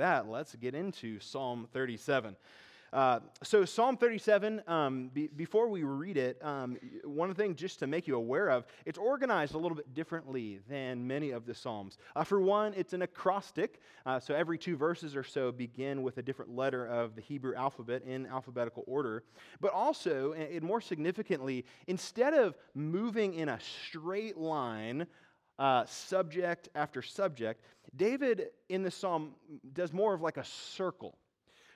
that, let's get into Psalm 37. Uh, so, Psalm 37, um, be, before we read it, um, one thing just to make you aware of, it's organized a little bit differently than many of the Psalms. Uh, for one, it's an acrostic, uh, so every two verses or so begin with a different letter of the Hebrew alphabet in alphabetical order. But also, and more significantly, instead of moving in a straight line, uh, subject after subject, David in the psalm does more of like a circle.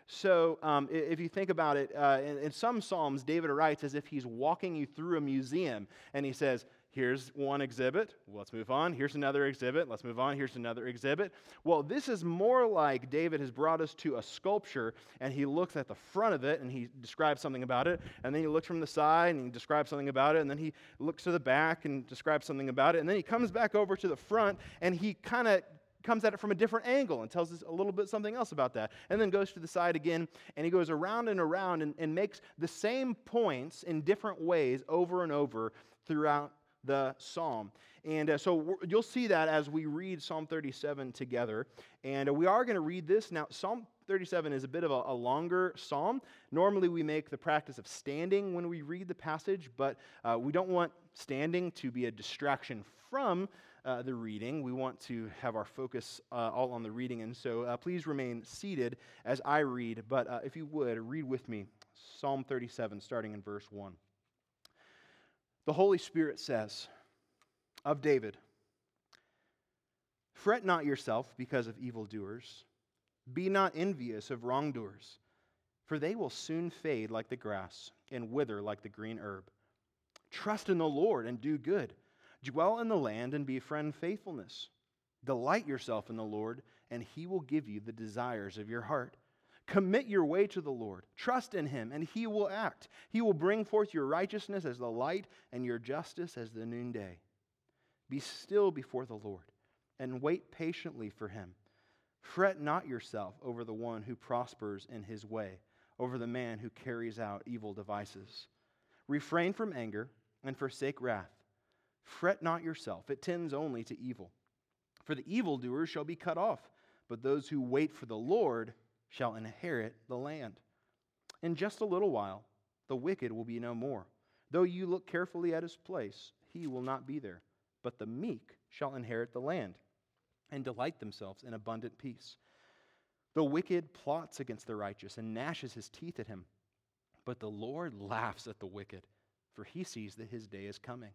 So, um, if you think about it, uh, in, in, some Psalms, David writes as if he's walking you through a museum, and he says, Here's one exhibit. Let's move on. Here's another exhibit. Let's move on. Here's another exhibit. Well, this is more like David has brought us to a sculpture, and he looks at the front of it and he describes something about it, and then he looks from the side and he describes something about it, and then he looks to the back and describes something about it, and then he comes back over to the front and he kind of comes at it from a different angle and tells us a little bit something else about that. And then goes to the side again, and he goes around and around and, and makes the same points in different ways over and over throughout the psalm. And uh, so you'll see that as we read Psalm 37 together. And uh, we are going to read this. Now, Psalm 37 is a bit of a, a, longer psalm. Normally, we make the practice of standing when we read the passage, but uh, we don't want standing to be a distraction from uh, the reading. We want to have our focus uh, all on the reading, and so uh, please remain seated as I read. But if you would, read with me Psalm 37, starting in verse 1. The Holy Spirit says of David, Fret not yourself because of evildoers, be not envious of wrongdoers, for they will soon fade like the grass and wither like the green herb. Trust in the Lord and do good Dwell in the land and befriend faithfulness. Delight yourself in the Lord, and he will give you the desires of your heart. Commit your way to the Lord. Trust in him, and he will act. He will bring forth your righteousness as the light and your justice as the noonday. Be still before the Lord and wait patiently for him. Fret not yourself over the one who prospers in his way, over the man who carries out evil devices. Refrain from anger and forsake wrath. Fret not yourself, it tends only to evil. For the evildoers shall be cut off, but those who wait for the Lord shall inherit the land. In just a little while, the wicked will be no more. Though you look carefully at his place, he will not be there. But the meek shall inherit the land and delight themselves in abundant peace. The wicked plots against the righteous and gnashes his teeth at him. But the Lord laughs at the wicked, for he sees that his day is coming.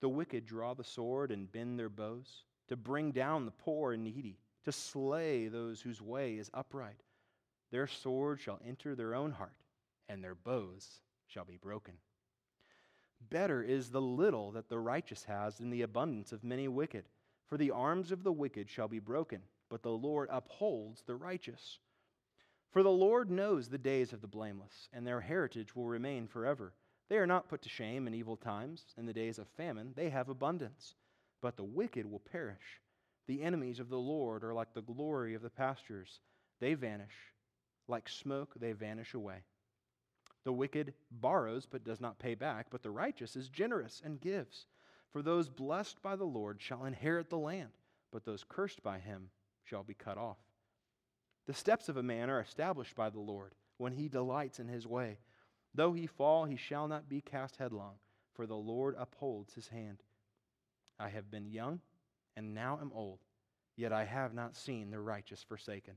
The wicked draw the sword and bend their bows to bring down the poor and needy, to slay those whose way is upright. Their sword shall enter their own heart, and their bows shall be broken. Better is the little that the righteous has than the abundance of many wicked. For the arms of the wicked shall be broken, but the Lord upholds the righteous. For the Lord knows the days of the blameless, and their heritage will remain forever. They are not put to shame in evil times. In the days of famine, they have abundance. But the wicked will perish. The enemies of the Lord are like the glory of the pastures. They vanish. Like smoke, they vanish away. The wicked borrows but does not pay back, but the righteous is generous and gives. For those blessed by the Lord shall inherit the land, but those cursed by him shall be cut off. The steps of a man are established by the Lord when he delights in his way. Though he fall, he shall not be cast headlong, for the Lord upholds his hand. I have been young, and now am old, yet I have not seen the righteous forsaken,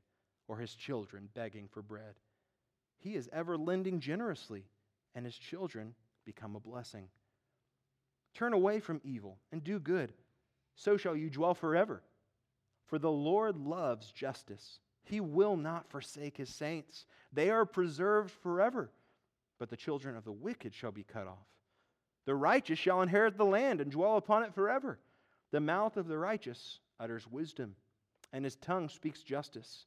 or his children begging for bread. He is ever lending generously, and his children become a blessing. Turn away from evil and do good, so shall you dwell forever. For the Lord loves justice. He will not forsake his saints, they are preserved forever but the children of the wicked shall be cut off. The righteous shall inherit the land and dwell upon it forever. The mouth of the righteous utters wisdom, and his tongue speaks justice.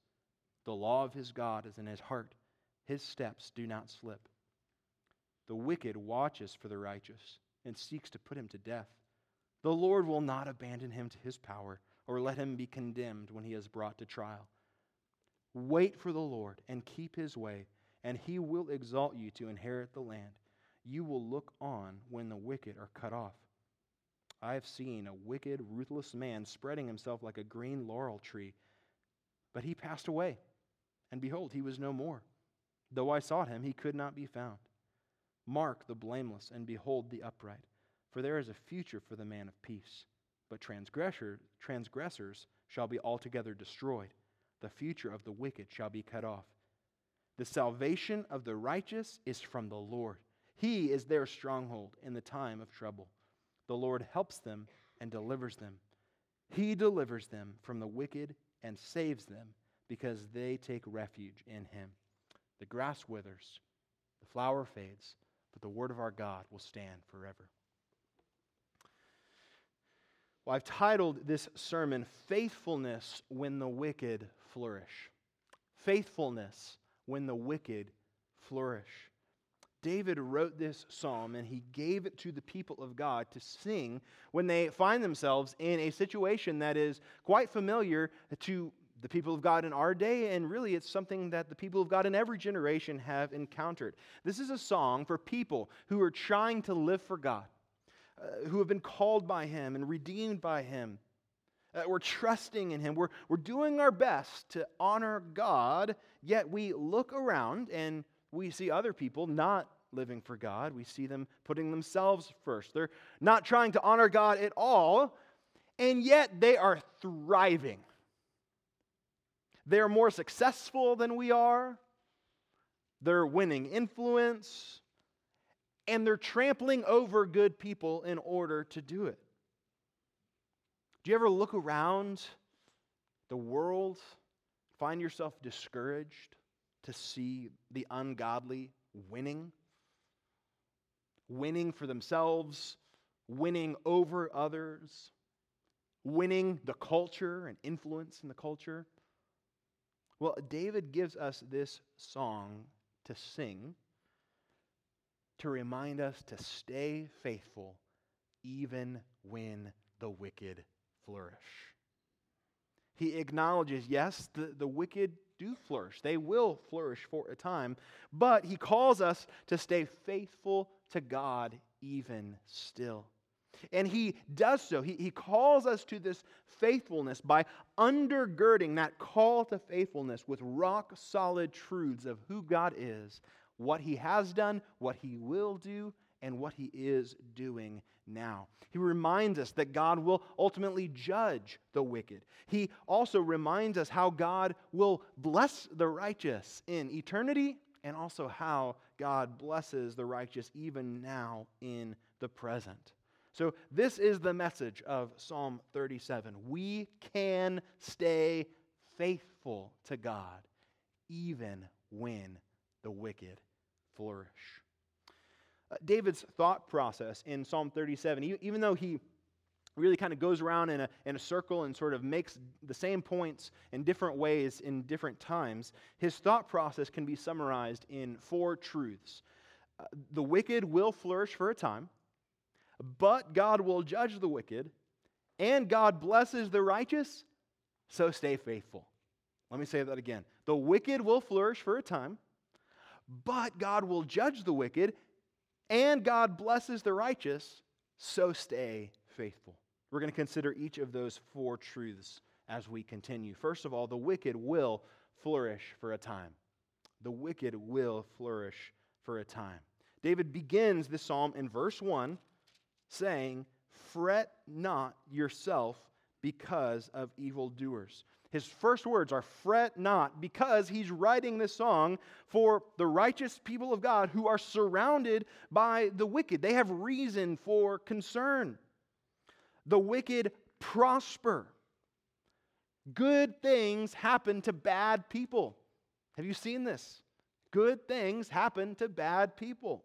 The law of his God is in his heart, his steps do not slip. The wicked watches for the righteous and seeks to put him to death. The Lord will not abandon him to his power or let him be condemned when he is brought to trial. Wait for the Lord and keep his way and he will exalt you to inherit the land. You will look on when the wicked are cut off. I have seen a wicked, ruthless man spreading himself like a green laurel tree, But he passed away, and behold, he was no more. Though I sought him, he could not be found. Mark the blameless, and behold the upright, for there is a future for the man of peace. But transgressor, transgressors shall be altogether destroyed. The future of the wicked shall be cut off. The salvation of the righteous is from the Lord. He is their stronghold in the time of trouble. The Lord helps them and delivers them. He delivers them from the wicked and saves them because they take refuge in him. The grass withers, the flower fades, but the word of our God will stand forever. Well, I've titled this sermon, Faithfulness When the Wicked Flourish. Faithfulness when the wicked flourish. David wrote this psalm and he gave it to the people of God to sing when they find themselves in a situation that is quite familiar to the people of God in our day, and really it's something that the people of God in every generation have encountered. This is a song for people who are trying to live for God, uh, who have been called by Him and redeemed by Him. Uh, we're trusting in Him. We're, we're doing our best to honor God, yet we look around and we see other people not living for God. We see them putting themselves first. They're not trying to honor God at all, and yet they are thriving. They're more successful than we are. They're winning influence. And they're trampling over good people in order to do it. Do you ever look around the world, find yourself discouraged to see the ungodly winning? Winning for themselves, winning over others, winning the culture and influence in the culture. Well, David gives us this song to sing to remind us to stay faithful even when the wicked flourish. He acknowledges, yes, the, the wicked do flourish. They will flourish for a time, but he calls us to stay faithful to God even still. And he does so. He, he calls us to this faithfulness by undergirding that call to faithfulness with rock solid truths of who God is, what he has done, what he will do, and what he is doing now. He reminds us that God will ultimately judge the wicked. He also reminds us how God will bless the righteous in eternity and also how God blesses the righteous even now in the present. So, this is the message of Psalm 37. We can stay faithful to God even when the wicked flourish. Uh, David's thought process in Psalm 37, even though he really kind of goes around in a, in a circle and sort of makes the same points in different ways in different times, his thought process can be summarized in four truths. Uh, the wicked will flourish for a time, but God will judge the wicked, and God blesses the righteous, so stay faithful. Let me say that again. The wicked will flourish for a time, but God will judge the wicked, and God blesses the righteous, so stay faithful. We're going to consider each of those four truths as we continue. First of all, the wicked will flourish for a time. The wicked will flourish for a time. David begins this psalm in verse 1 saying, Fret not yourself because of evildoers. His first words are fret not because he's writing this song for the righteous people of God who are surrounded by the wicked. They have reason for concern. The wicked prosper. Good things happen to bad people. Have you seen this? Good things happen to bad people.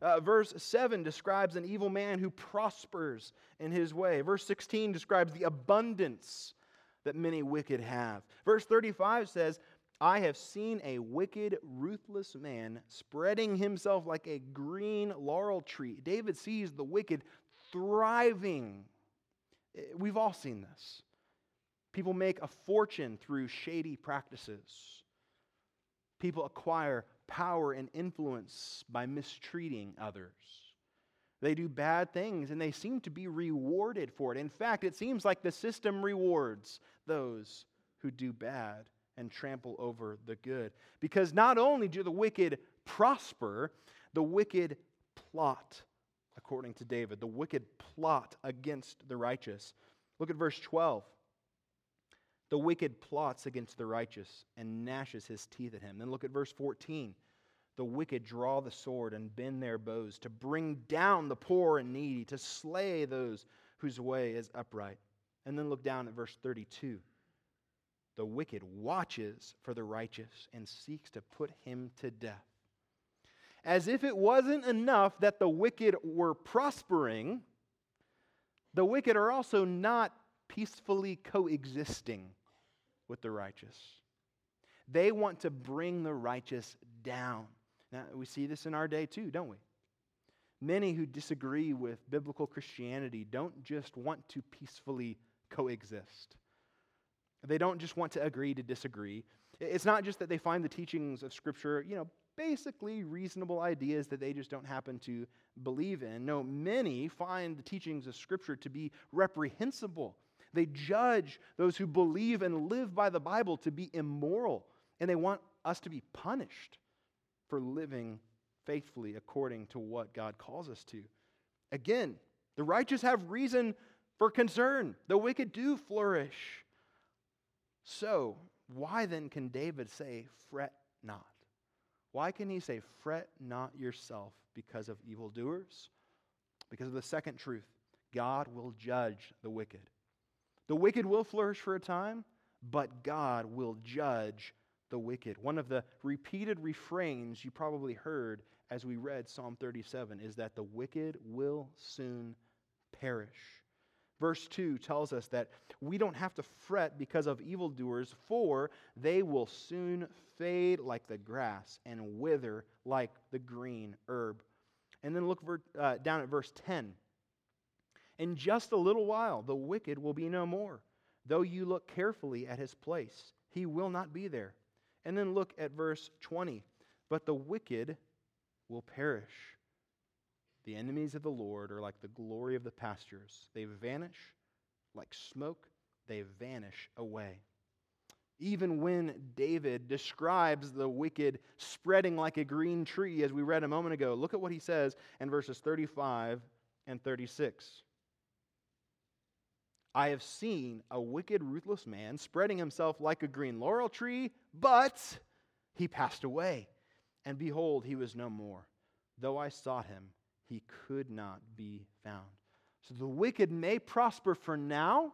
Uh, verse 7 describes an evil man who prospers in his way. Verse 16 describes the abundance that many wicked have. Verse 35 says, I have seen a wicked, ruthless man spreading himself like a green laurel tree. David sees the wicked thriving. Eh, we've all seen this. People make a fortune through shady practices. People acquire power and influence by mistreating others. They do bad things and they seem to be rewarded for it. In fact, it seems like the system rewards those who do bad and trample over the good. Because not only do the wicked prosper, the wicked plot, according to David, the wicked plot against the righteous. Look at verse 12. The wicked plots against the righteous and gnashes his teeth at him. Then look at verse 14. The wicked draw the sword and bend their bows to bring down the poor and needy, to slay those whose way is upright. And then look down at verse 32. The wicked watches for the righteous and seeks to put him to death. As if it wasn't enough that the wicked were prospering, the wicked are also not peacefully coexisting with the righteous. They want to bring the righteous down. Now, we see this in our day too, don't we? Many who disagree with biblical Christianity don't just want to peacefully coexist. They don't just want to agree to disagree. It's not just that they find the teachings of Scripture, you know, basically reasonable ideas that they just don't happen to believe in. No, many find the teachings of Scripture to be reprehensible. They judge those who believe and live by the Bible to be immoral, and they want us to be punished for living faithfully according to what God calls us to. Again, the righteous have reason for concern, the wicked do flourish. So, why then can David say, Fret not? Why can he say, Fret not yourself because of evildoers? Because of the second truth God will judge the wicked. The wicked will flourish for a time, but God will judge the wicked. One of the repeated refrains you probably heard as we read Psalm 37 is that the wicked will soon perish. Verse 2 tells us that we don't have to fret because of evildoers, for they will soon fade like the grass and wither like the green herb. And then look uh, down at verse 10. In just a little while, the wicked will be no more. Though you look carefully at his place, he will not be there. And then look at verse 20. But the wicked will perish. The enemies of the Lord are like the glory of the pastures. They vanish like smoke, they vanish away. Even when David describes the wicked spreading like a green tree, as we read a moment ago, look at what he says in verses 35 and 36. I have seen a wicked, ruthless man spreading himself like a green laurel tree, but he passed away, and behold, he was no more. Though I sought him, he could not be found. So the wicked may prosper for now,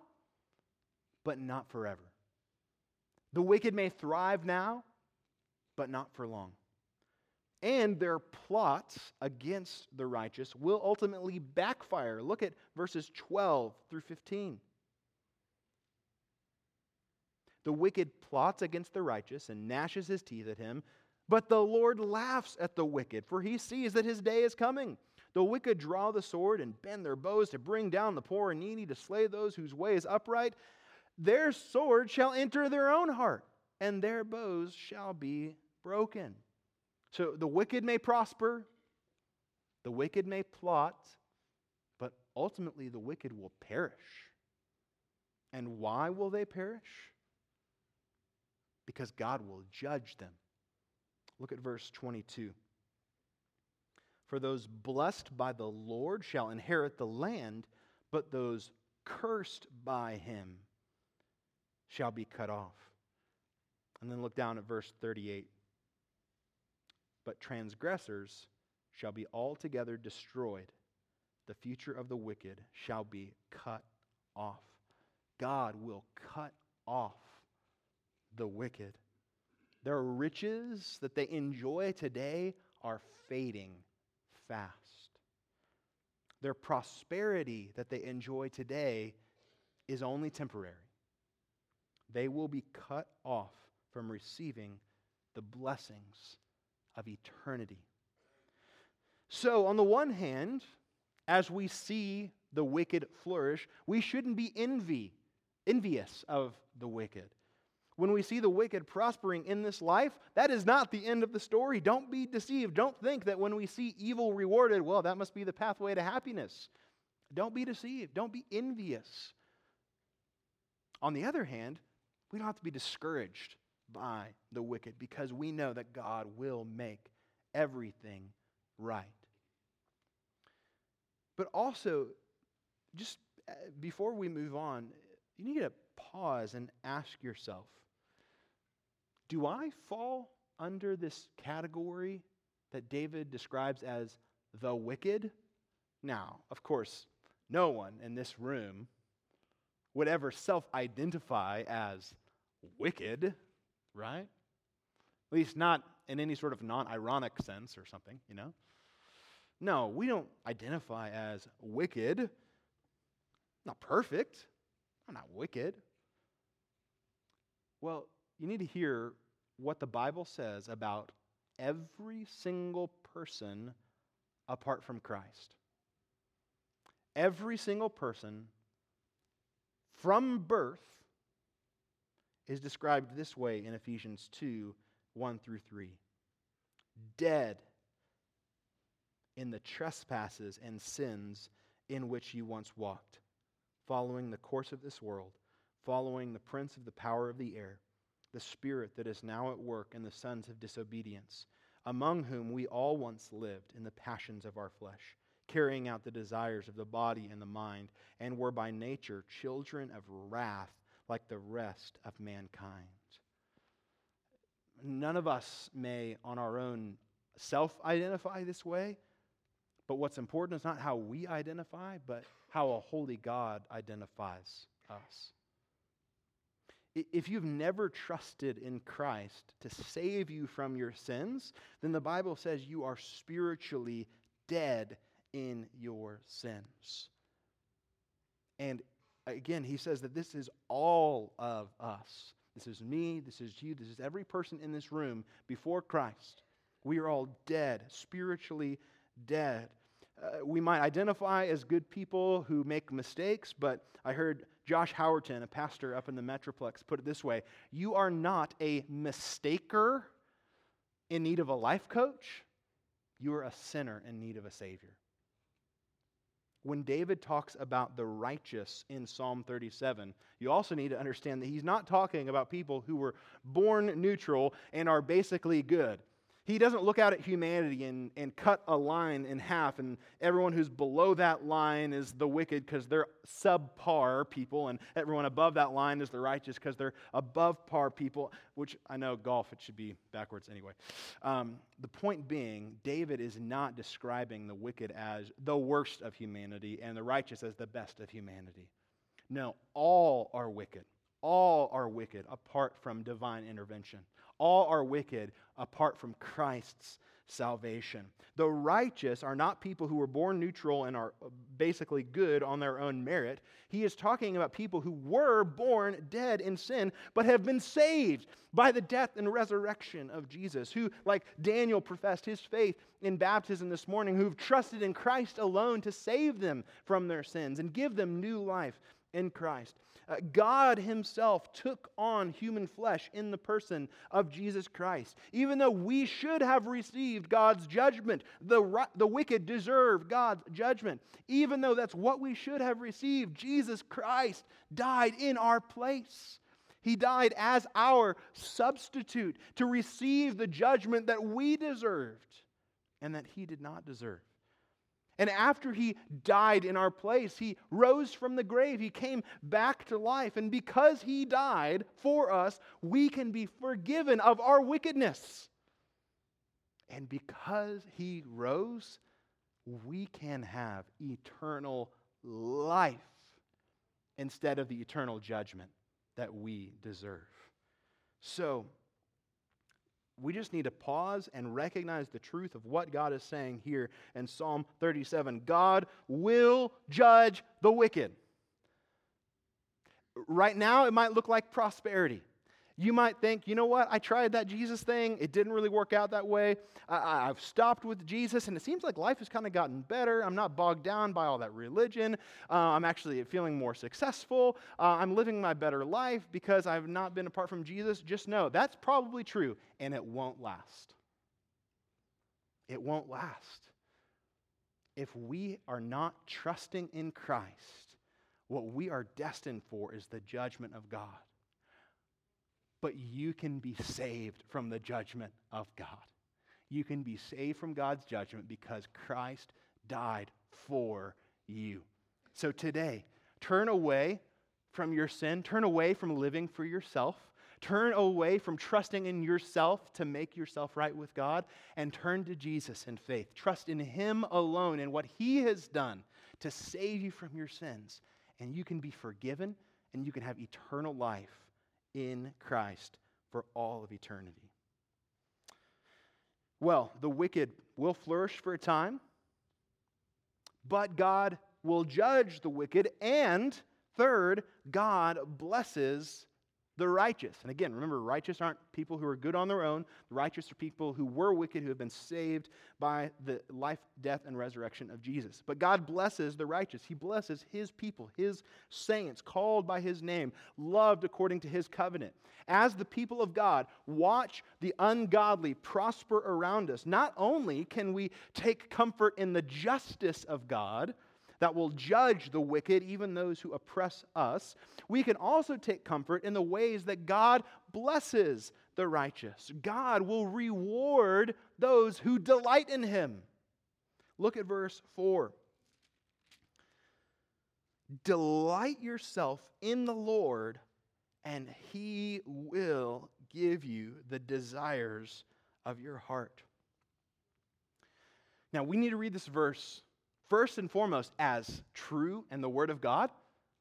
but not forever. The wicked may thrive now, but not for long. And their plots against the righteous will ultimately backfire. Look at verses 12 through 15. The wicked plots against the righteous and gnashes his teeth at him, but the Lord laughs at the wicked, for he sees that his day is coming. The wicked draw the sword and bend their bows to bring down the poor and needy, to slay those whose way is upright. Their sword shall enter their own heart, and their bows shall be broken. So the wicked may prosper, the wicked may plot, but ultimately the wicked will perish. And why will they perish? Because God will judge them. Look at verse 22. For those blessed by the Lord shall inherit the land, but those cursed by him shall be cut off. And then look down at verse 38. But transgressors shall be altogether destroyed. The future of the wicked shall be cut off. God will cut off the wicked. Their riches that they enjoy today are fading fast. Their prosperity that they enjoy today is only temporary. They will be cut off from receiving the blessings of eternity. So, on the one hand, as we see the wicked flourish, we shouldn't be envy, envious of the wicked when we see the wicked prospering in this life, that is not the end of the story. Don't be deceived. Don't think that when we see evil rewarded, well, that must be the pathway to happiness. Don't be deceived. Don't be envious. On the other hand, we don't have to be discouraged by the wicked because we know that God will make everything right. But also, just uh, before we move on, you need to pause and ask yourself Do I fall under this category that David describes as the wicked? Now, of course, no one in this room would ever self identify as wicked, right? At least not in any sort of non ironic sense or something, you know? No, we don't identify as wicked. Not perfect. I'm not wicked. Well, you need to hear what the Bible says about every single person apart from Christ. Every single person from birth is described this way in Ephesians 2 1 through 3. Dead in the trespasses and sins in which you once walked, following the course of this world, following the prince of the power of the air, the spirit that is now at work in the sons of disobedience, among whom we all once lived in the passions of our flesh, carrying out the desires of the body and the mind, and were by nature children of wrath like the rest of mankind. None of us may, on our own, self identify this way, but what's important is not how we identify, but how a holy God identifies us. If you've never trusted in Christ to save you from your sins, then the Bible says you are spiritually dead in your sins. And again, he says that this is all of us. This is me, this is you, this is every person in this room before Christ. We are all dead, spiritually dead. Uh, we might identify as good people who make mistakes, but I heard Josh Howerton, a pastor up in the Metroplex, put it this way You are not a mistaker in need of a life coach, you are a sinner in need of a Savior. When David talks about the righteous in Psalm 37, you also need to understand that he's not talking about people who were born neutral and are basically good. He doesn't look out at humanity and, and cut a line in half, and everyone who's below that line is the wicked because they're subpar people, and everyone above that line is the righteous because they're above par people, which I know golf, it should be backwards anyway. Um, the point being, David is not describing the wicked as the worst of humanity and the righteous as the best of humanity. No, all are wicked. All are wicked apart from divine intervention. All are wicked apart from Christ's salvation. The righteous are not people who were born neutral and are basically good on their own merit. He is talking about people who were born dead in sin, but have been saved by the death and resurrection of Jesus, who, like Daniel, professed his faith in baptism this morning, who've trusted in Christ alone to save them from their sins and give them new life in Christ. Uh, God Himself took on human flesh in the person of Jesus Christ. Even though we should have received God's judgment, the, the wicked deserve God's judgment. Even though that's what we should have received, Jesus Christ died in our place. He died as our substitute to receive the judgment that we deserved and that He did not deserve. And after he died in our place, he rose from the grave. He came back to life. And because he died for us, we can be forgiven of our wickedness. And because he rose, we can have eternal life instead of the eternal judgment that we deserve. So, we just need to pause and recognize the truth of what God is saying here in Psalm 37. God will judge the wicked. Right now, it might look like prosperity. You might think, you know what, I tried that Jesus thing, it didn't really work out that way. I, have stopped with Jesus, and it seems like life has kind of gotten better. I'm not bogged down by all that religion. Uh, I'm actually feeling more successful. Uh, I'm living my better life because I've not been apart from Jesus. Just know that's probably true, and it won't last. It won't last. If we are not trusting in Christ, what we are destined for is the judgment of God but you can be saved from the judgment of God. You can be saved from God's judgment because Christ died for you. So today, turn away from your sin, turn away from living for yourself, turn away from trusting in yourself to make yourself right with God, and turn to Jesus in faith. Trust in Him alone and what He has done to save you from your sins. And you can be forgiven and you can have eternal life in Christ for all of eternity. Well, the wicked will flourish for a time, but God will judge the wicked. And third, God blesses the righteous. And again, remember, righteous aren't people who are good on their own. The righteous are people who were wicked, who have been saved by the life, death, and resurrection of Jesus. But God blesses the righteous. He blesses His people, His saints, called by His name, loved according to His covenant. As the people of God watch the ungodly prosper around us, not only can we take comfort in the justice of God, that will judge the wicked, even those who oppress us, we can also take comfort in the ways that God blesses the righteous. God will reward those who delight in him. Look at verse 4. Delight yourself in the Lord, and he will give you the desires of your heart. Now, we need to read this verse first and foremost as true and the Word of God,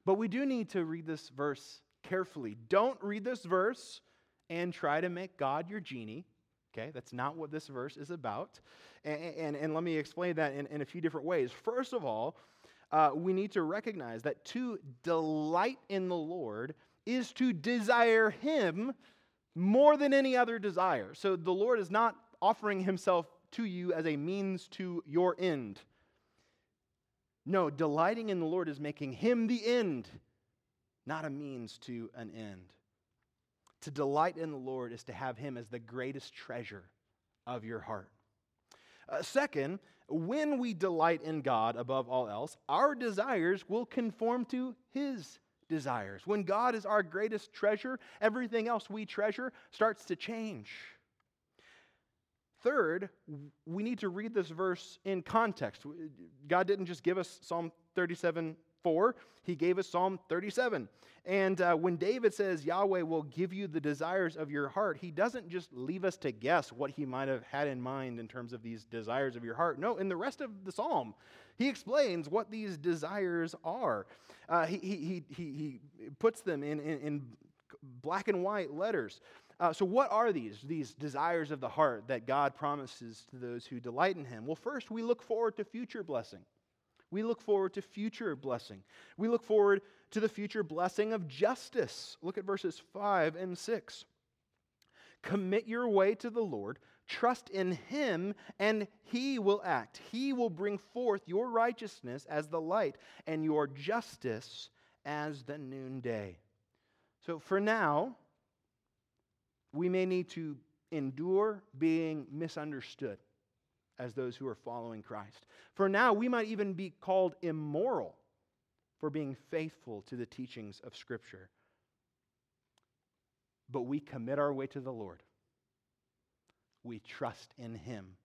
but we do need to read this verse carefully. Don't read this verse and try to make God your genie. Okay, that's not what this verse is about. And, and, and let me explain that in, in a few different ways. First of all, uh, we need to recognize that to delight in the Lord is to desire Him more than any other desire. So the Lord is not offering Himself to you as a means to your end. No, delighting in the Lord is making Him the end, not a means to an end. To delight in the Lord is to have Him as the greatest treasure of your heart. Uh, second, when we delight in God above all else, our desires will conform to His desires. When God is our greatest treasure, everything else we treasure starts to change. Third, we need to read this verse in context. God didn't just give us Psalm 37 4, He gave us Psalm 37. And uh, when David says Yahweh will give you the desires of your heart, he doesn't just leave us to guess what he might have had in mind in terms of these desires of your heart. No, in the rest of the psalm, he explains what these desires are. Uh, he, he, he, he puts them in, in, in black and white letters. Uh, so, what are these, these desires of the heart that God promises to those who delight in Him? Well, first, we look forward to future blessing. We look forward to future blessing. We look forward to the future blessing of justice. Look at verses 5 and 6. Commit your way to the Lord, trust in Him, and He will act. He will bring forth your righteousness as the light and your justice as the noonday. So, for now, we may need to endure being misunderstood as those who are following Christ. For now, we might even be called immoral for being faithful to the teachings of Scripture. But we commit our way to the Lord. We trust in Him.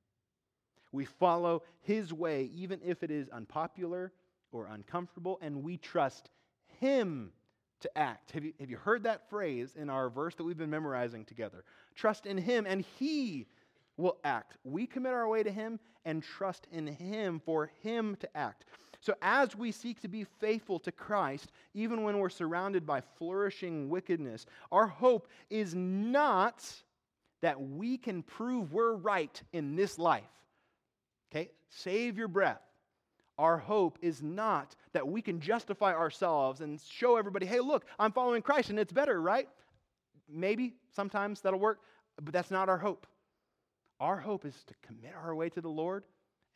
We follow His way, even if it is unpopular or uncomfortable, and we trust Him to act. Have you, have you heard that phrase in our verse that we've been memorizing together? Trust in Him, and He will act. We commit our way to Him and trust in Him for Him to act. So, as we seek to be faithful to Christ, even when we're surrounded by flourishing wickedness, our hope is not that we can prove we're right in this life. Okay? Save your breath our hope is not that we can justify ourselves and show everybody, hey, look, I'm following Christ and it's better, right? Maybe sometimes that'll work, but that's not our hope. Our hope is to commit our way to the Lord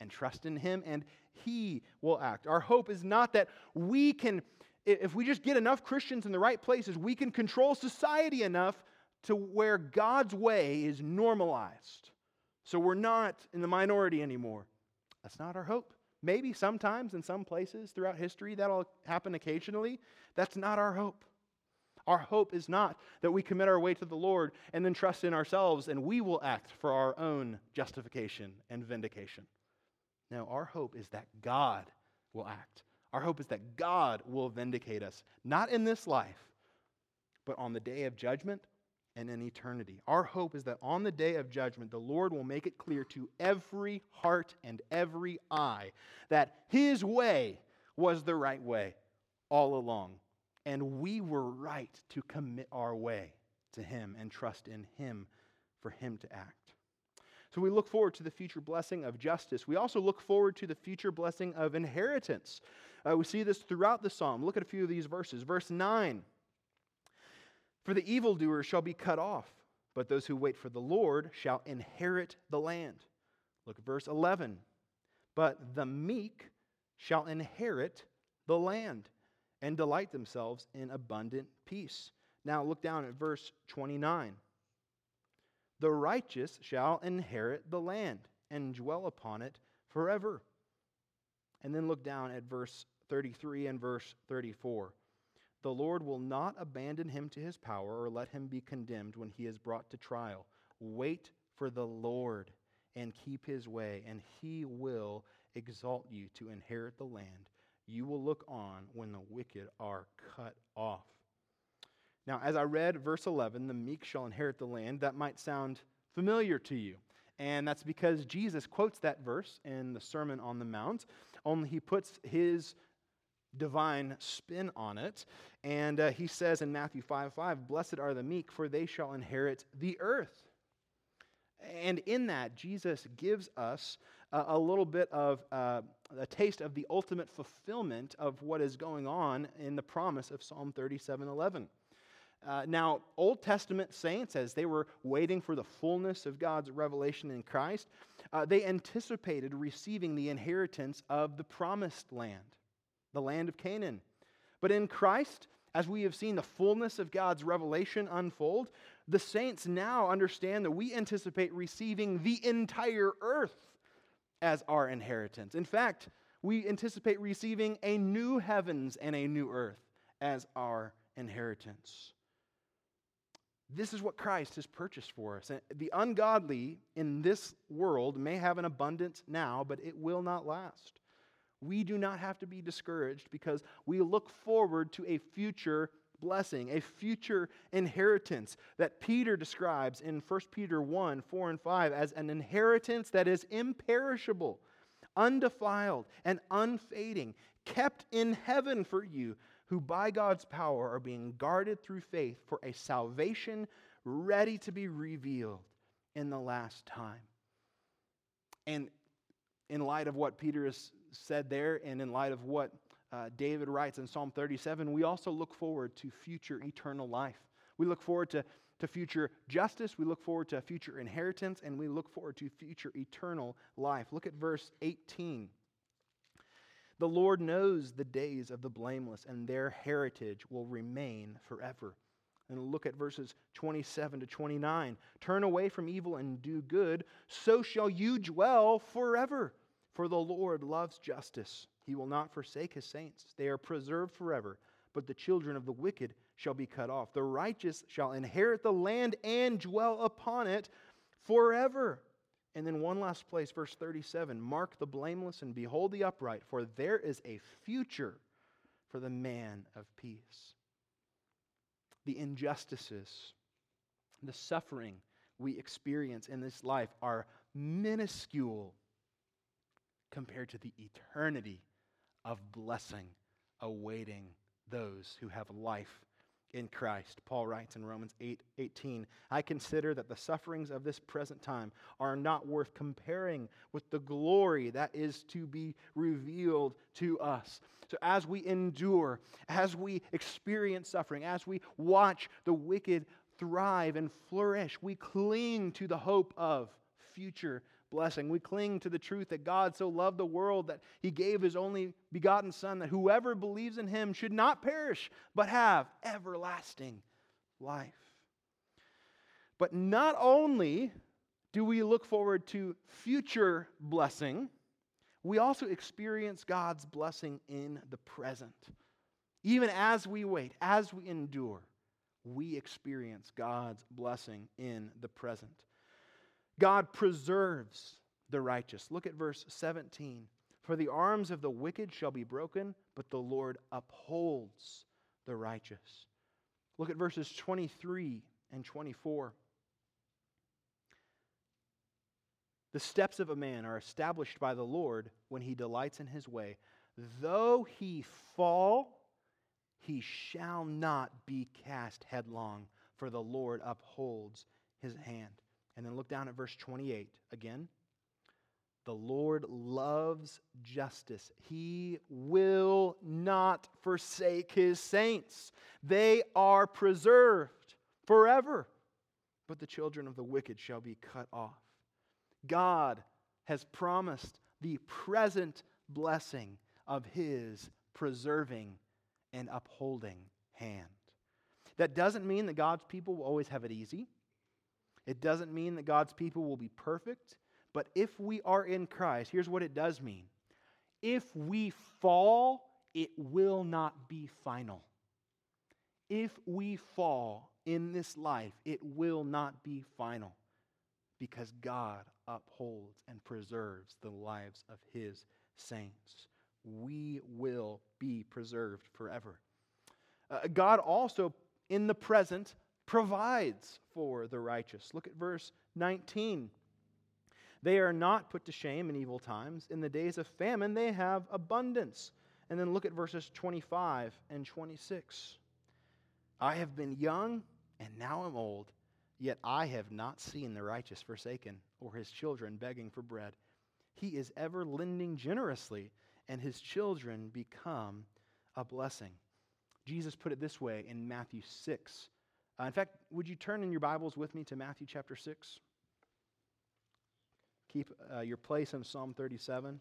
and trust in Him, and He will act. Our hope is not that we can, if we just get enough Christians in the right places, we can control society enough to where God's way is normalized. So we're not in the minority anymore. That's not our hope. Maybe sometimes in some places throughout history that'll happen occasionally. That's not our hope. Our hope is not that we commit our way to the Lord and then trust in ourselves and we will act for our own justification and vindication. No, our hope is that God will act. Our hope is that God will vindicate us, not in this life, but on the day of judgment and in eternity. Our hope is that on the day of judgment, the Lord will make it clear to every heart and every eye that His way was the right way all along. And we were right to commit our way to Him and trust in Him for Him to act. So we look forward to the future blessing of justice. We also look forward to the future blessing of inheritance. Uh, we see this throughout the psalm. Look at a few of these verses. Verse 9 For the evildoer shall be cut off, but those who wait for the Lord shall inherit the land. Look at verse 11. But the meek shall inherit the land and delight themselves in abundant peace. Now look down at verse 29. The righteous shall inherit the land and dwell upon it forever. And then look down at verse 33 and verse 34. The Lord will not abandon him to his power or let him be condemned when he is brought to trial. Wait for the Lord and keep his way, and he will exalt you to inherit the land. You will look on when the wicked are cut off. Now, as I read verse 11, the meek shall inherit the land, that might sound familiar to you. And that's because Jesus quotes that verse in the Sermon on the Mount, only he puts his divine spin on it. And uh, he says in Matthew 5 5, Blessed are the meek, for they shall inherit the earth. And in that, Jesus gives us a, little bit of uh, a taste of the ultimate fulfillment of what is going on in the promise of Psalm 37 11. Uh, now, Old Testament saints, as they were waiting for the fullness of God's revelation in Christ, uh, they anticipated receiving the inheritance of the promised land, the land of Canaan. But in Christ, as we have seen the fullness of God's revelation unfold, the saints now understand that we anticipate receiving the entire earth as our inheritance. In fact, we anticipate receiving a new heavens and a new earth as our inheritance. This is what Christ has purchased for us. The ungodly in this world may have an abundance now, but it will not last. We do not have to be discouraged because we look forward to a future blessing, a future inheritance that Peter describes in 1 Peter 1 4 and 5 as an inheritance that is imperishable, undefiled, and unfading, kept in heaven for you who by God's power are being guarded through faith for a salvation ready to be revealed in the last time. And in light of what Peter has said there, and in light of what uh, David writes in Psalm 37, we also look forward to future eternal life. We look forward to, to future justice, we look forward to future inheritance, and we look forward to future eternal life. Look at verse 18. The Lord knows the days of the blameless, and their heritage will remain forever. And look at verses 27 to 29. Turn away from evil and do good, so shall you dwell forever. For the Lord loves justice. He will not forsake his saints. They are preserved forever, but the children of the wicked shall be cut off. The righteous shall inherit the land and dwell upon it forever. And then one last place, verse 37 Mark the blameless and behold the upright, for there is a future for the man of peace. The injustices, the suffering we experience in this life are minuscule compared to the eternity of blessing awaiting those who have life in Christ. Paul writes in Romans 8 18, I consider that the sufferings of this present time are not worth comparing with the glory that is to be revealed to us. So, as we endure, as we experience suffering, as we watch the wicked thrive and flourish, we cling to the hope of future blessing. We cling to the truth that God so loved the world that he gave his only begotten Son, that whoever believes in him should not perish, but have everlasting life. But not only do we look forward to future blessing, we also experience God's blessing in the present. Even as we wait, as we endure, we experience God's blessing in the present. God preserves the righteous. Look at verse 17. For the arms of the wicked shall be broken, but the Lord upholds the righteous. Look at verses 23 and 24. The steps of a man are established by the Lord when he delights in his way. Though he fall, he shall not be cast headlong, for the Lord upholds his hand. And then look down at verse 28 again. The Lord loves justice. He will not forsake his saints. They are preserved forever. But the children of the wicked shall be cut off. God has promised the present blessing of his preserving and upholding hand. That doesn't mean that God's people will always have it easy. It doesn't mean that God's people will be perfect. But if we are in Christ, here's what it does mean if we fall, it will not be final. If we fall in this life, it will not be final because God upholds and preserves the lives of his saints. We will be preserved forever. Uh, God also, in the present, provides for the righteous. Look at verse 19. They are not put to shame in evil times. In the days of famine, they have abundance. And then look at verses 25 and 26. I have been young, and now I'm old, yet I have not seen the righteous forsaken, or his children begging for bread. He is ever lending generously, and his children become a blessing. Jesus put it this way in Matthew 6. Uh, in fact, would you turn in your Bibles with me to Matthew chapter 6? Keep uh, your place in Psalm 37.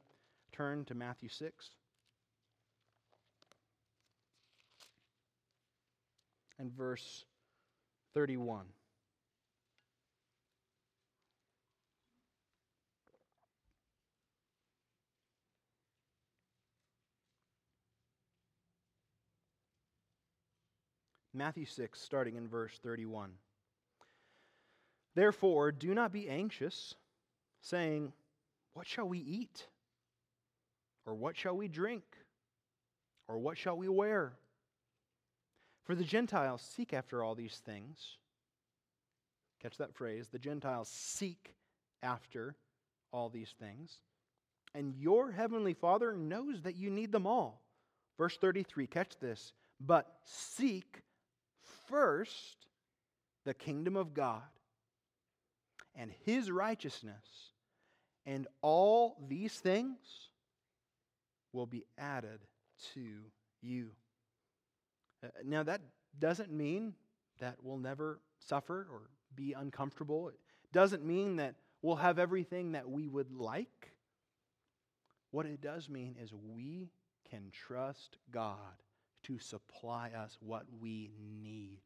Turn to Matthew 6. And verse 31. Matthew 6, starting in verse 31. Therefore, do not be anxious saying, What shall we eat? Or what shall we drink? Or what shall we wear? For the Gentiles seek after all these things. Catch that phrase. The Gentiles seek after all these things. And your heavenly Father knows that you need them all. Verse 33, catch this. But seek first the kingdom of God and his righteousness, and all these things will be added to you. Uh, now, that doesn't mean that we'll never suffer or be uncomfortable. It doesn't mean that we'll have everything that we would like. What it does mean is we can trust God to supply us what we need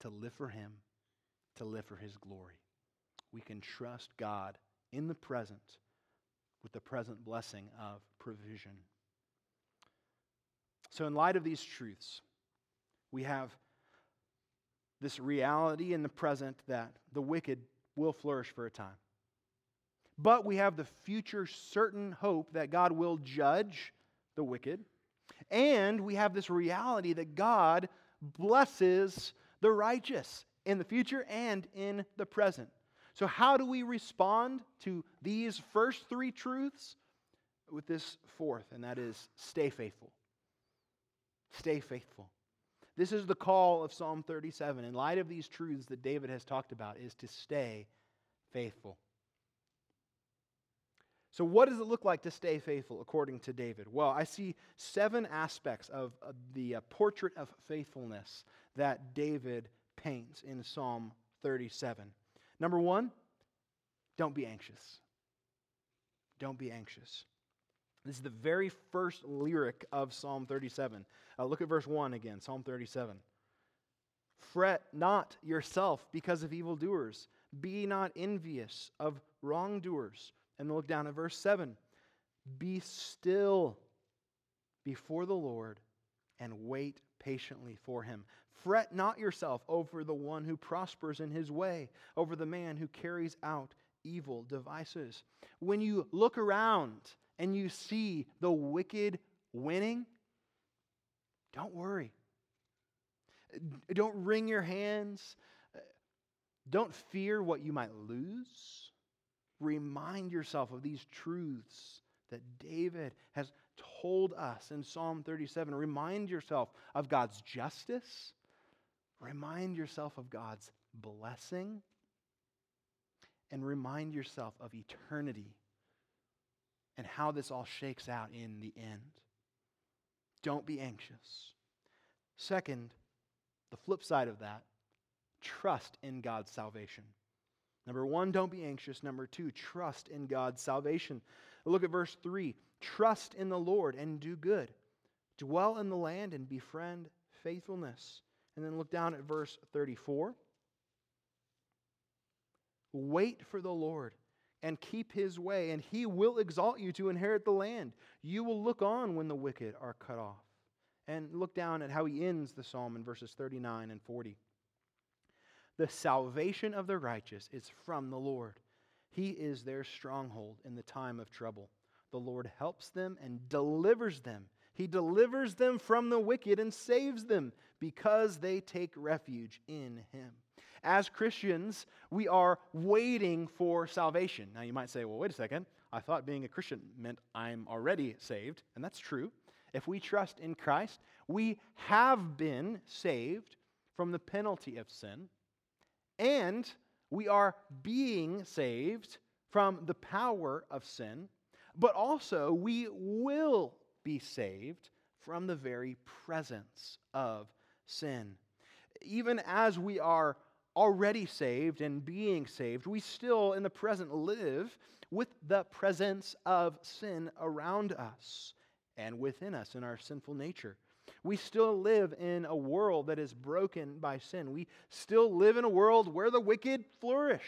to live for Him, to live for His glory. We can trust God in the present with the present blessing of provision. So, in light of these truths, we have this reality in the present that the wicked will flourish for a time. But we have the future certain hope that God will judge the wicked. And we have this reality that God blesses the righteous in the future and in the present. So, how do we respond to these first three truths? With this fourth, and that is stay faithful. Stay faithful. This is the call of Psalm 37. In light of these truths that David has talked about, is to stay faithful. So, what does it look like to stay faithful according to David? Well, I see seven aspects of, the uh, portrait of faithfulness that David paints in Psalm 37. Number one, don't be anxious. Don't be anxious. This is the very first lyric of Psalm 37. Uh, look at verse 1 again, Psalm 37. Fret not yourself because of evildoers, be not envious of wrongdoers. And look down at verse 7. Be still before the Lord and wait patiently for him. Fret not yourself over the one who prospers in his way, over the man who carries out evil devices. When you look around and you see the wicked winning, don't worry. Don't wring your hands. Don't fear what you might lose. Remind yourself of these truths that David has told us in Psalm 37. Remind yourself of God's justice. Remind yourself of God's blessing. And remind yourself of eternity and how this all shakes out in the end. Don't be anxious. Second, the flip side of that, trust in God's salvation. Number one, don't be anxious. Number two, trust in God's salvation. Look at verse 3 Trust in the Lord and do good, dwell in the land and befriend faithfulness. And then look down at verse 34. Wait for the Lord and keep his way, and he will exalt you to inherit the land. You will look on when the wicked are cut off. And look down at how he ends the psalm in verses 39 and 40. The salvation of the righteous is from the Lord. He is their stronghold in the time of trouble. The Lord helps them and delivers them. He delivers them from the wicked and saves them because they take refuge in him. As Christians, we are waiting for salvation. Now, you might say, well, wait a second. I thought being a Christian meant I'm already saved, and that's true. If we trust in Christ, we have been saved from the penalty of sin, and we are being saved from the power of sin, but also we will be saved from the very presence of sin. Even as we are already saved and being saved, we still in the present live with the presence of sin around us and within us in our sinful nature. We still live in a world that is broken by sin. We still live in a world where the wicked flourish.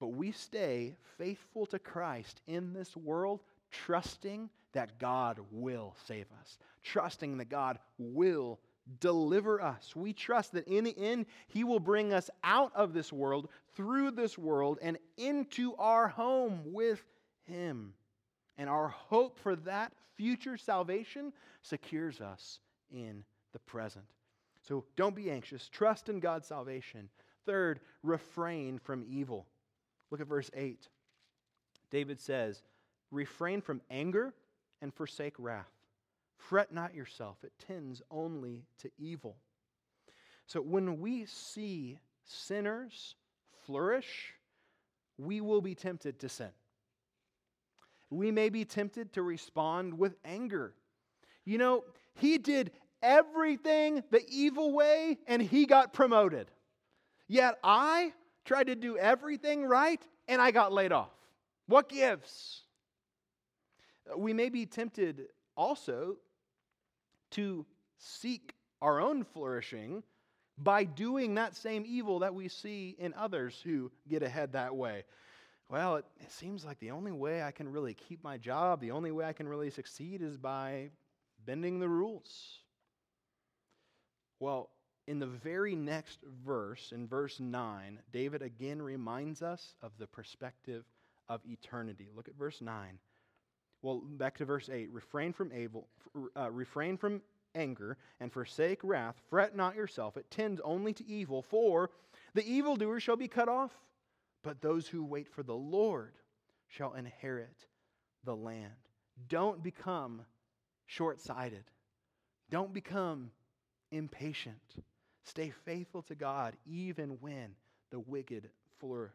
But we stay faithful to Christ in this world, trusting that God will save us, trusting that God will deliver us. We trust that in the end, He will bring us out of this world, through this world, and into our home with Him. And our hope for that future salvation secures us in the present. So don't be anxious. Trust in God's salvation. Third, refrain from evil. Look at verse 8. David says, Refrain from anger and forsake wrath. Fret not yourself, it tends only to evil. So when we see sinners flourish, we will be tempted to sin. We may be tempted to respond with anger. You know, he did everything the evil way and he got promoted. Yet I tried to do everything right and I got laid off. What gives? Uh, we may be tempted also to seek our own flourishing by doing that same evil that we see in others who get ahead that way. Well, it, it, seems like the only way I can really keep my job, the only way I can really succeed is by bending the rules. Well, in the very next verse, in verse 9, David again reminds us of the perspective of eternity. Look at verse 9. Well, back to verse 8. Refrain from evil, uh, refrain from anger, and forsake wrath. Fret not yourself, it tends only to evil, for the evildoer shall be cut off, but those who wait for the Lord shall inherit the land. Don't become short sighted. Don't become impatient. Stay faithful to God even when the wicked flourish.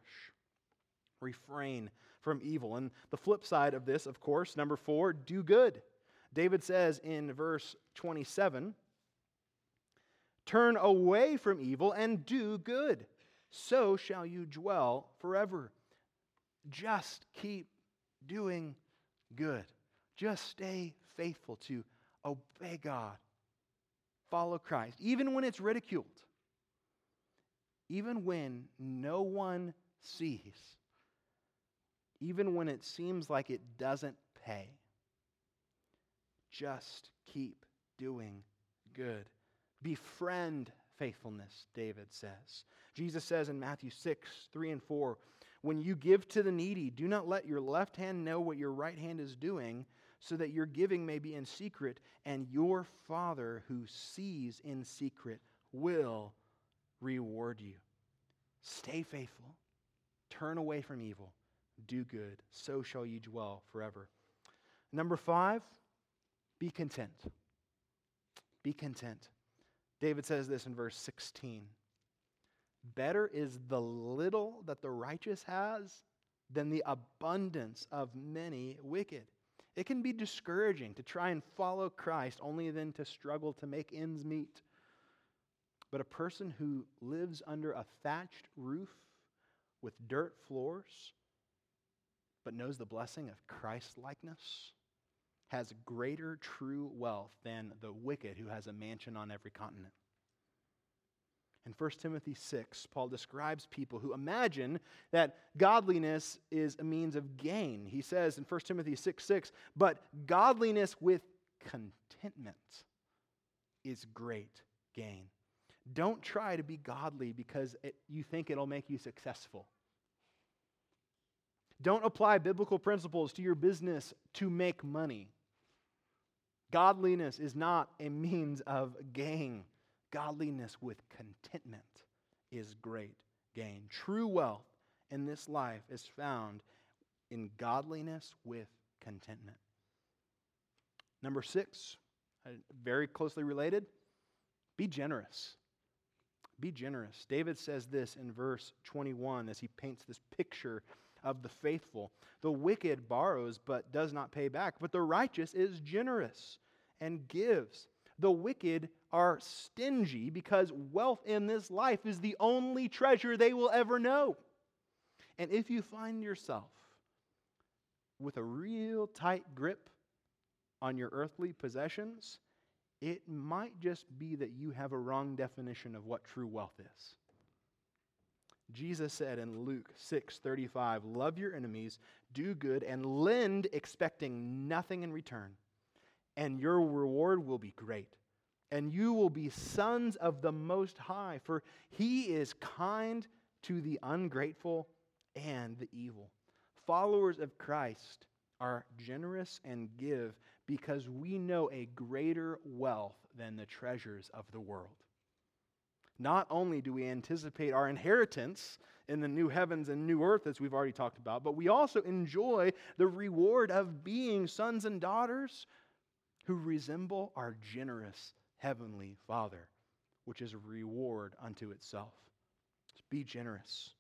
Refrain from evil. And the flip side of this, of course, number four, do good. David says in verse 27 Turn away from evil and do good, so shall you dwell forever. Just keep doing good. Just stay faithful to obey God, follow Christ, even when it's ridiculed, even when no one sees even when it seems like it doesn't pay. Just keep doing good. Befriend faithfulness, David says. Jesus says in Matthew 6, 3 and 4, When you give to the needy, do not let your left hand know what your right hand is doing, so that your giving may be in secret, and your Father who sees in secret will reward you. Stay faithful, turn away from evil, do good, so shall you dwell forever. Number five, be content. Be content. David says this in verse 16 Better is the little that the righteous has than the abundance of many wicked. It can be discouraging to try and follow Christ only then to struggle to make ends meet. But a person who lives under a thatched roof with dirt floors, but knows the blessing of Christ likeness, has greater true wealth than the wicked who has a mansion on every continent. In 1 Timothy 6, Paul describes people who imagine that godliness is a means of gain. He says in 1 Timothy 6 6, but godliness with contentment is great gain. Don't try to be godly because it, you think it'll make you successful. Don't apply biblical principles to your business to make money. Godliness is not a means of gain. Godliness with contentment is great gain. True wealth in this life is found in godliness with contentment. Number six, uh, very closely related, be generous. Be generous. David says this in verse 21 as he paints this picture of the faithful. The wicked borrows but does not pay back, but the righteous is generous and gives. The wicked are stingy because wealth in this life is the only treasure they will ever know. And if you find yourself with a real tight grip on your earthly possessions, it might just be that you have a wrong definition of what true wealth is. Jesus said in Luke 6:35, "Love your enemies, do good and lend expecting nothing in return, and your reward will be great." and you will be sons of the Most High, for he is kind to the ungrateful and the evil. Followers of Christ are generous and give because we know a greater wealth than the treasures of the world. Not only do we anticipate our inheritance in the new heavens and new earth, as we've already talked about, but we also enjoy the reward of being sons and daughters who resemble our generous heavenly Father, which is a reward unto itself. Be generous.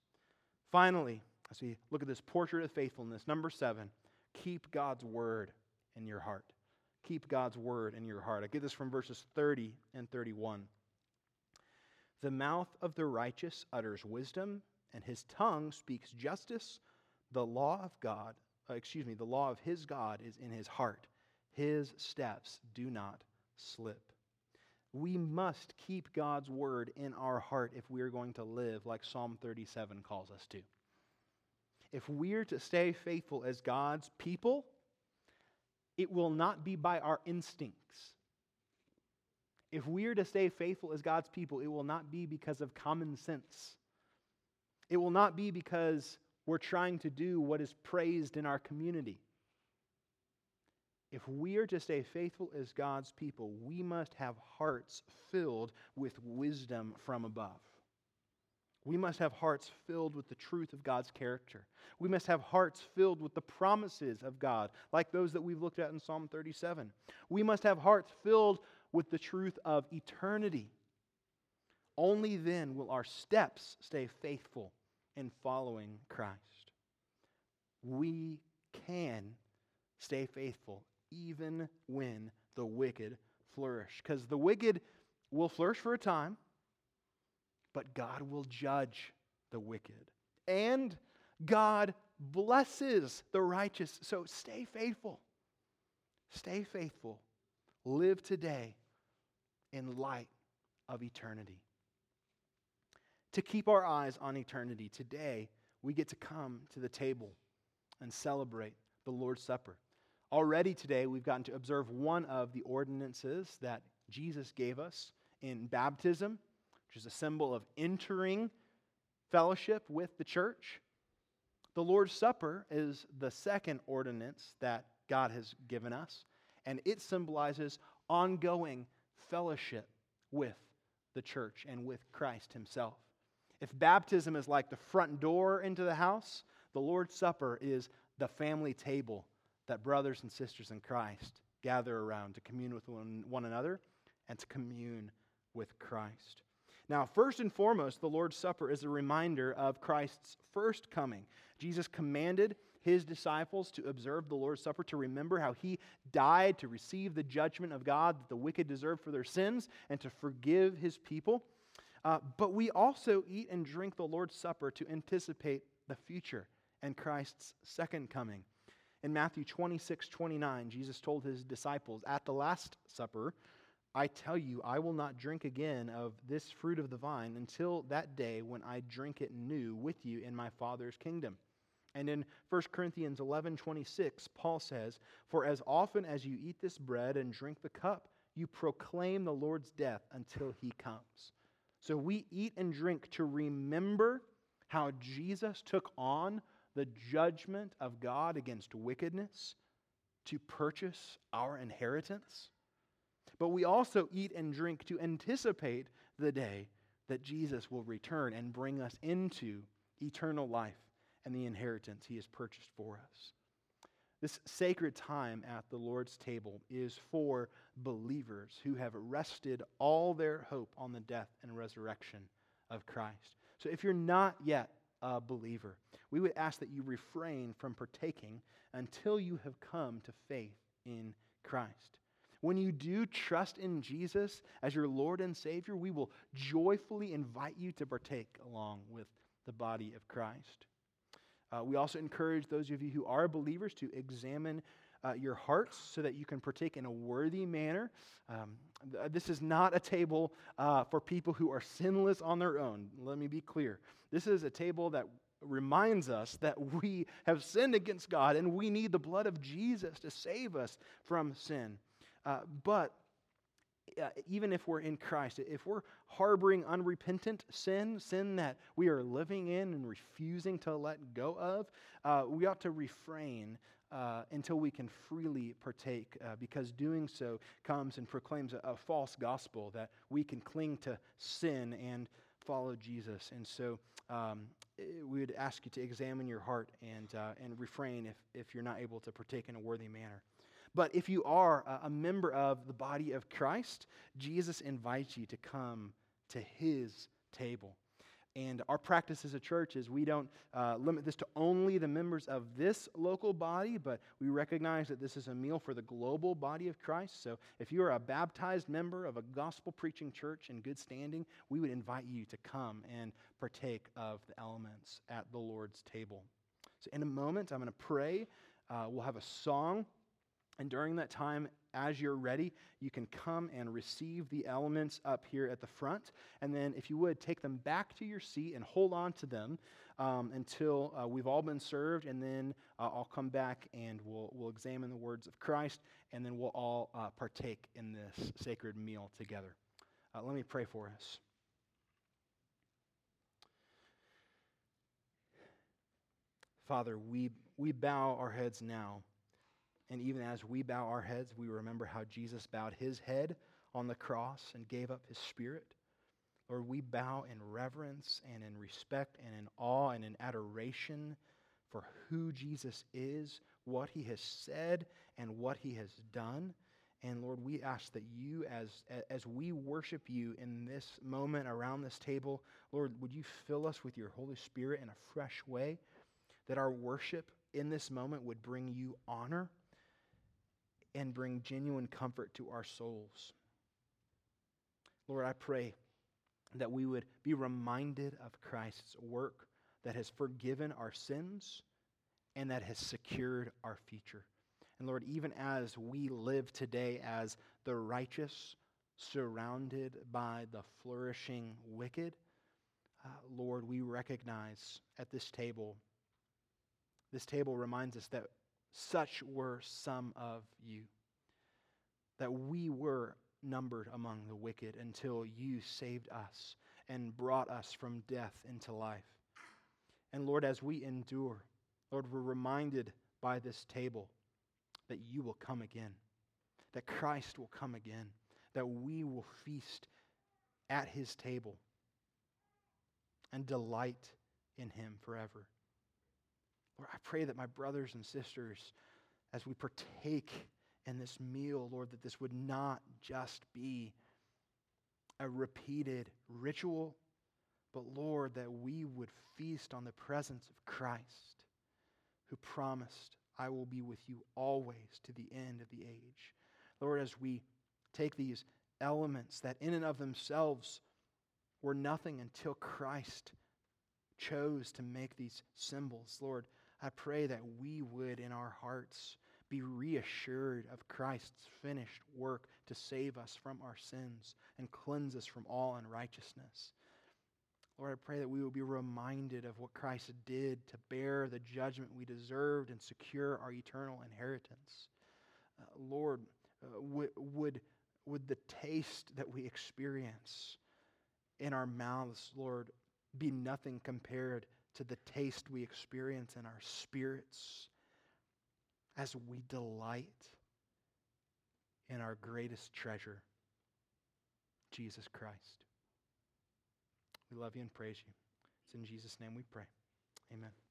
Finally, as we look at this portrait of faithfulness, number seven, keep God's word in your heart. Keep God's word in your heart. I get this from verses 30 and 31. The mouth of the righteous utters wisdom, and his tongue speaks justice. The law of God, uh, excuse me, the law of his God is in his heart. His steps do not slip. We must keep God's word in our heart if we are going to live like Psalm 37 calls us to. If we're to stay faithful as God's people, it will not be by our instincts. If we are to stay faithful as God's people, it will not be because of common sense. It will not be because we're trying to do what is praised in our community. If we are to stay faithful as God's people, we must have hearts filled with wisdom from above. We must have hearts filled with the truth of God's character. We must have hearts filled with the promises of God, like those that we've looked at in Psalm 37. We must have hearts filled with the truth of eternity. Only then will our steps stay faithful in following Christ. We can stay faithful even when the wicked flourish. Because the wicked will flourish for a time, but God will judge the wicked. And God blesses the righteous. So stay faithful. Stay faithful. Live today in light of eternity. To keep our eyes on eternity, today we get to come to the table and celebrate the Lord's Supper. Already today, we've gotten to observe one of the ordinances that Jesus gave us in baptism, which is a symbol of entering fellowship with the church. The Lord's Supper is the second ordinance that God has given us, and it symbolizes ongoing fellowship with the church and with Christ Himself. If baptism is like the front door into the house, the Lord's Supper is the family table that brothers and sisters in Christ gather around to commune with one, one another and to commune with Christ. Now, first and foremost, the Lord's Supper is a reminder of Christ's first coming. Jesus commanded his disciples to observe the Lord's Supper, to remember how he died to receive the judgment of God that the wicked deserve for their sins, and to forgive his people. Uh, but we also eat and drink the Lord's Supper to anticipate the future and Christ's second coming. In Matthew 26, 29, Jesus told his disciples at the Last Supper, I tell you, I will not drink again of this fruit of the vine until that day when I drink it new with you in my Father's kingdom. And in 1 Corinthians 11 26, Paul says, For as often as you eat this bread and drink the cup, you proclaim the Lord's death until he comes. So we eat and drink to remember how Jesus took on the judgment of God against wickedness to purchase our inheritance. But we also eat and drink to anticipate the day that Jesus will return and bring us into eternal life and the inheritance he has purchased for us. This sacred time at the Lord's table is for believers who have rested all their hope on the death and resurrection of Christ. So if you're not yet a believer, we would ask that you refrain from partaking until you have come to faith in Christ. When you do trust in Jesus as your Lord and Savior, we will joyfully invite you to partake along with the body of Christ. Uh, we also encourage those of you who are believers to examine uh, your hearts so that you can partake in a worthy manner. Um, th- this is not a table uh, for people who are sinless on their own. Let me be clear. This is a table that reminds us that we have sinned against God and we need the blood of Jesus to save us from sin. Uh, but uh, even if we're in Christ, if we're harboring unrepentant sin, sin that we are living in and refusing to let go of, uh, we ought to refrain uh, until we can freely partake, uh, because doing so comes and proclaims a, a, false gospel that we can cling to sin and follow Jesus. And so um, eh, we would ask you to examine your heart and, uh, and refrain if, if you're not able to partake in a worthy manner. But if you are a member of the body of Christ, Jesus invites you to come to his table. And our practice as a church is we don't uh, limit this to only the members of this local body, but we recognize that this is a meal for the global body of Christ. So if you are a baptized member of a gospel preaching church in good standing, we would invite you to come and partake of the elements at the Lord's table. So in a moment, I'm going to pray. Uh, we'll have a song. And during that time, as you're ready, you can come and receive the elements up here at the front. And then, if you would, take them back to your seat and hold on to them um, until uh, we've all been served. And then uh, I'll come back and we'll, we'll examine the words of Christ. And then we'll all uh, partake in this sacred meal together. Uh, let me pray for us. Father, we, we bow our heads now and even as we bow our heads, we remember how Jesus bowed his head on the cross and gave up his spirit. Lord, we bow in reverence and in respect and in awe and in adoration for who Jesus is, what he has said, and what he has done. And Lord, we ask that you, as, as we worship you in this moment around this table, Lord, would you fill us with your Holy Spirit in a fresh way, that our worship in this moment would bring you honor and bring genuine comfort to our souls. Lord, I pray that we would be reminded of Christ's work that has forgiven our sins and that has secured our future. And Lord, even as we live today as the righteous, surrounded by the flourishing wicked, uh, Lord, we recognize at this table, this table reminds us that such were some of you. That we were numbered among the wicked until you saved us and brought us from death into life. And Lord, as we endure, Lord, we're reminded by this table that you will come again, that Christ will come again, that we will feast at his table and delight in him forever. Lord, I pray that my brothers and sisters, as we partake in this meal, Lord, that this would not just be a repeated ritual, but Lord, that we would feast on the presence of Christ, who promised, I will be with you always to the end of the age. Lord, as we take these elements that in and of themselves were nothing until Christ chose to make these symbols, Lord, I pray that we would in our hearts be reassured of Christ's finished work to save us from our sins and cleanse us from all unrighteousness. Lord, I pray that we will be reminded of what Christ did to bear the judgment we deserved and secure our eternal inheritance. Uh, Lord, uh, w- would, would the taste that we experience in our mouths, Lord, be nothing compared to the taste we experience in our spirits as we delight in our greatest treasure, Jesus Christ. We love you and praise you. It's in Jesus' name we pray. Amen.